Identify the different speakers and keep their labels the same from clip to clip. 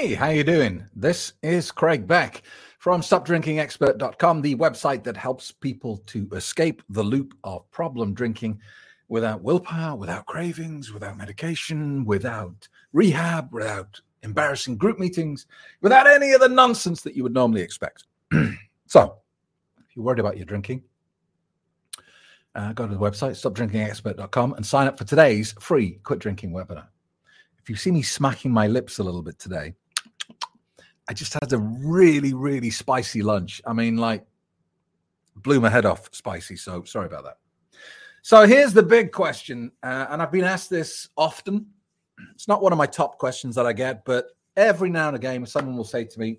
Speaker 1: Hey, how you doing? This is Craig Beck from stopdrinkingexpert.com, the website that helps people to escape the loop of problem drinking without willpower, without cravings, without medication, without rehab, without embarrassing group meetings, without any of the nonsense that you would normally expect. so, if you're worried about your drinking, uh, go to the website, stopdrinkingexpert.com, and sign up for today's free quit drinking webinar. If you see me smacking my lips a little bit today, I just had a really, really spicy lunch. I mean, like, blew my head off spicy. So, sorry about that. So, here's the big question. Uh, and I've been asked this often. It's not one of my top questions that I get, but every now and again, someone will say to me,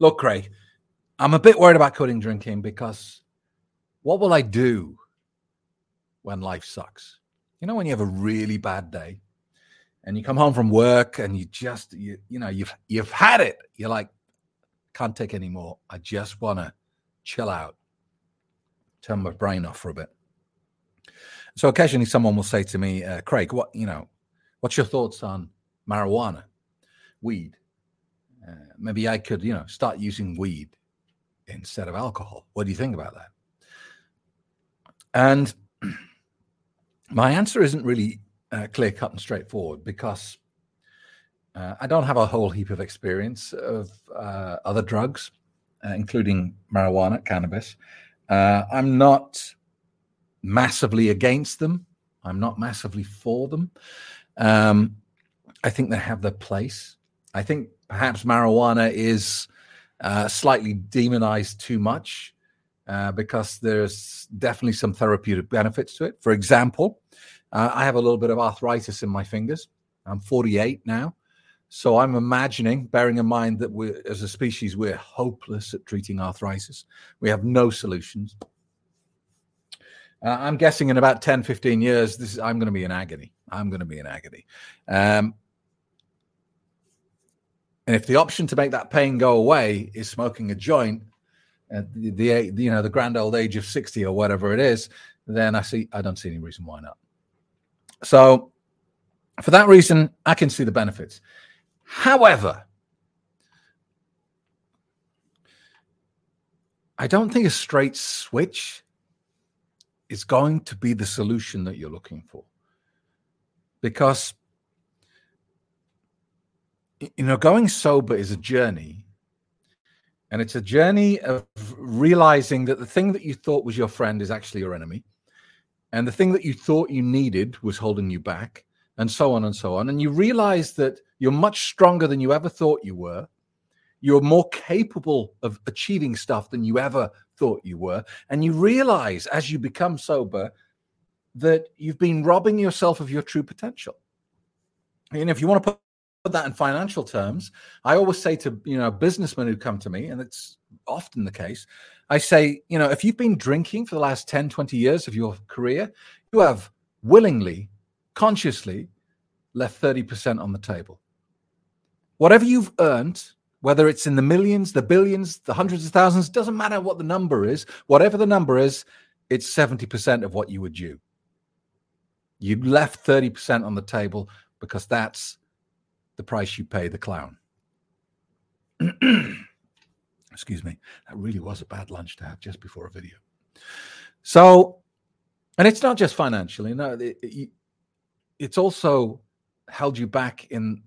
Speaker 1: Look, Craig, I'm a bit worried about quitting drinking because what will I do when life sucks? You know, when you have a really bad day and you come home from work and you just you you know you've you've had it. You're like, can't take anymore. I just want to chill out, turn my brain off for a bit. So occasionally, someone will say to me, uh, Craig, what you know, what's your thoughts on marijuana, weed? Uh, maybe I could, you know, start using weed instead of alcohol. What do you think about that? And my answer isn't really uh, clear cut and straightforward because uh, I don't have a whole heap of experience of uh, other drugs, uh, including marijuana, cannabis. Uh, I'm not massively against them. I'm not massively for them. Um, I think they have their place. I think perhaps marijuana is uh, slightly demonized too much uh, because there's definitely some therapeutic benefits to it. For example, uh, I have a little bit of arthritis in my fingers. I'm 48 now. So I'm imagining, bearing in mind that we as a species, we're hopeless at treating arthritis. We have no solutions. Uh, I'm guessing in about 10, 15 years, this is, I'm going to be in agony. I'm going to be in agony. Um, and if the option to make that pain go away is smoking a joint at the, the, you know the grand old age of 60 or whatever it is, then I see I don't see any reason why not. So, for that reason, I can see the benefits. However, I don't think a straight switch is going to be the solution that you're looking for. Because, you know, going sober is a journey. And it's a journey of realizing that the thing that you thought was your friend is actually your enemy. And the thing that you thought you needed was holding you back and so on and so on. And you realize that you're much stronger than you ever thought you were. You're more capable of achieving stuff than you ever thought you were. And you realize as you become sober that you've been robbing yourself of your true potential. And if you want to put that in financial terms, I always say to you know businessmen who come to me, and it's often the case, I say, you know, if you've been drinking for the last 10, 20 years of your career, you have willingly, consciously left 30% on the table. Whatever you've earned, whether it's in the millions, the billions, the hundreds of thousands, doesn't matter what the number is, whatever the number is, it's 70% of what you were due. You left 30% on the table because that's the price you pay the clown. Excuse me. That really was a bad lunch to have just before a video. So, and it's not just financially. No, it, it, it's also held you back in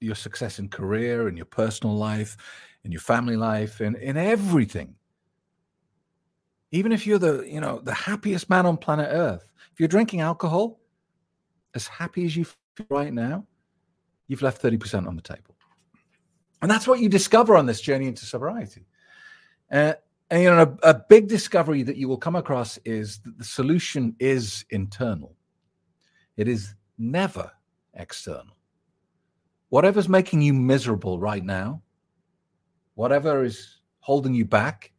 Speaker 1: your success in career, in your personal life, in your family life, in, in everything. Even if you're the, you know, the happiest man on planet Earth, if you're drinking alcohol, as happy as you feel right now, you've left 30% on the table. And that's what you discover on this journey into sobriety. Uh, and you know, a, a big discovery that you will come across is that the solution is internal. It is never external. Whatever's making you miserable right now, whatever is holding you back,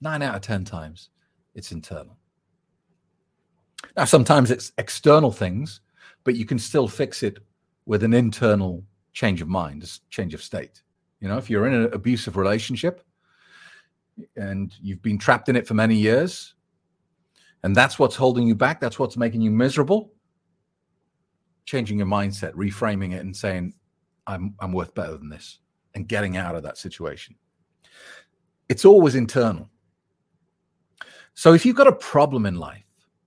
Speaker 1: nine out of 10 times, it's internal. Now, sometimes it's external things, but you can still fix it with an internal change of mind, a change of state. You know, if you're in an abusive relationship and you've been trapped in it for many years, and that's what's holding you back, that's what's making you miserable, changing your mindset, reframing it, and saying, I'm, I'm worth better than this and getting out of that situation. It's always internal. So if you've got a problem in life,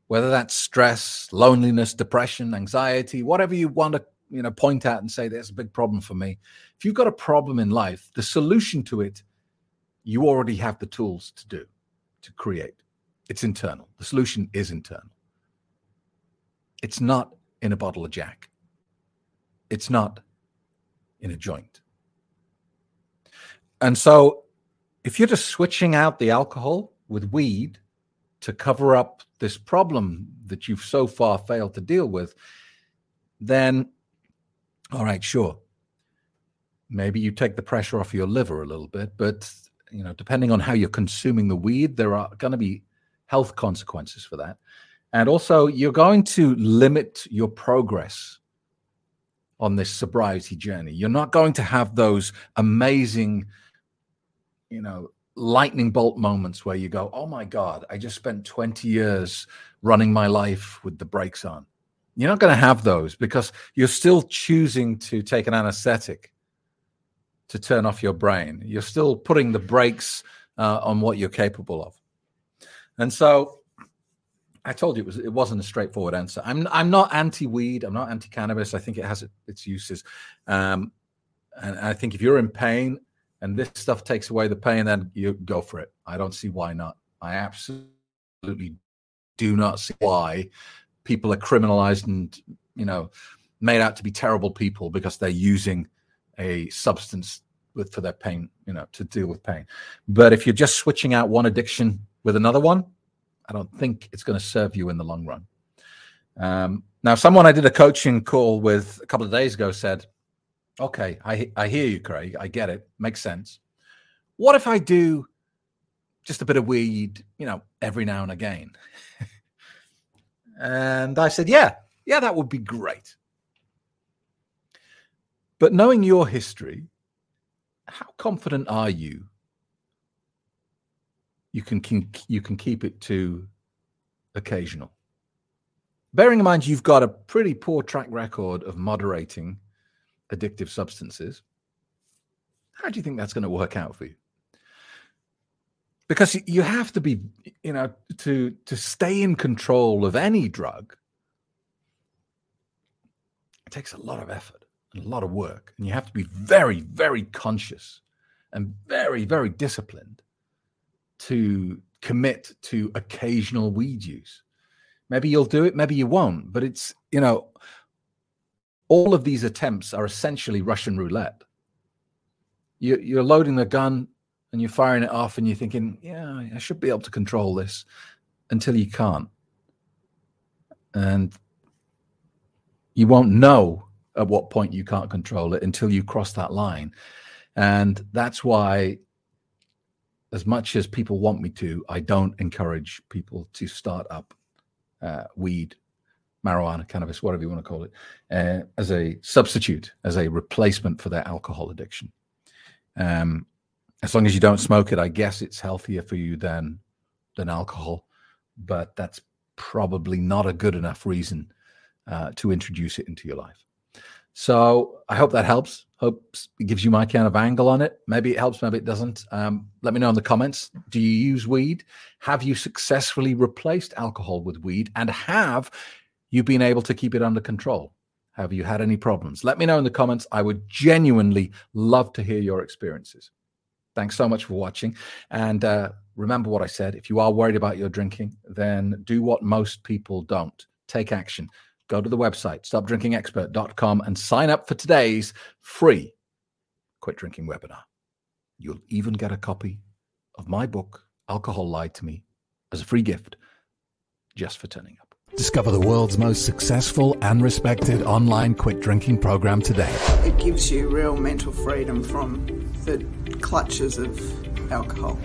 Speaker 1: whether that's stress, loneliness, depression, anxiety, whatever you want to you know point at and say there's a big problem for me. If you've got a problem in life, the solution to it, you already have the tools to do, to create. It's internal. The solution is internal. It's not in a bottle of Jack. It's not in a joint. And so if you're just switching out the alcohol with weed to cover up this problem that you've so far failed to deal with, then all right, sure. Maybe you take the pressure off your liver a little bit, but you know, depending on how you're consuming the weed, there are going to be health consequences for that. And also, you're going to limit your progress on this sobriety journey. You're not going to have those amazing, you know, lightning bolt moments where you go, oh my God, I just spent 20 years running my life with the brakes on. You're not going to have those because you're still choosing to take an anesthetic to turn off your brain. You're still putting the brakes uh, on what you're capable of. And so I told you it was it wasn't a straightforward answer. I'm I'm not anti-weed. I'm not anti-cannabis. I think it has its uses, um, and I think if you're in pain and this stuff takes away the pain, then you go for it. I don't see why not. I absolutely do not see why people are criminalized and you know made out to be terrible people because they're using a substance with, for their pain, you know, to deal with pain. But if you're just switching out one addiction with another one, I don't think it's going to serve you in the long run. Um, now, someone I did a coaching call with a couple of days ago said, "Okay, I I hear you, Craig. I get it. Makes sense. What if I do just a bit of weed, you know, every now and again?" And I said, Yeah, yeah, that would be great. But knowing your history, how confident are you? You can, can you can keep it to occasional. Bearing in mind you've got a pretty poor track record of moderating addictive substances, how do you think that's going to work out for you? Because you have to be you know to to stay in control of any drug. It takes a lot of effort and a lot of work and you have to be very very conscious and very very disciplined to commit to occasional weed use. Maybe you'll do it maybe you won't but it's you know all of these attempts are essentially russian roulette. You, you're loading the gun and you're firing it off and you're thinking, yeah, I should be able to control this until you can't. And you won't know at what point you can't control it until you cross that line. And that's why, as much as people want me to, I don't encourage people to start up uh, weed, marijuana, cannabis, whatever you want to call it, uh, as a substitute, as a replacement for their alcohol addiction. Um, as long as you don't smoke it, I guess it's healthier for you than than alcohol. But that's probably not a good enough reason uh, to introduce it into your life. So I hope that helps. Hope it gives you my kind of angle on it. Maybe it helps, maybe it doesn't. Um, let me know in the comments. Do you use weed? Have you successfully replaced alcohol with weed? And have you been able to keep it under control? Have you had any problems? Let me know in the comments. I would genuinely love to hear your experiences. Thanks so much for watching. And uh, remember what I said if you are worried about your drinking, then do what most people don't take action. Go to the website, stopdrinkingexpert.com, and sign up for today's free quit drinking webinar. You'll even get a copy of my book, Alcohol Lied to Me, as a free gift just for turning up.
Speaker 2: Discover the world's most successful and respected online quit drinking program today.
Speaker 3: It gives you real mental freedom from the clutches of alcohol.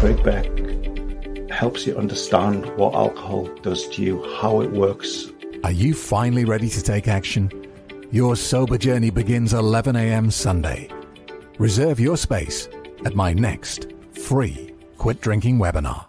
Speaker 4: Craig Beck helps you understand what alcohol does to you, how it works.
Speaker 2: Are you finally ready to take action? Your sober journey begins 11 a.m. Sunday. Reserve your space at my next free quit drinking webinar.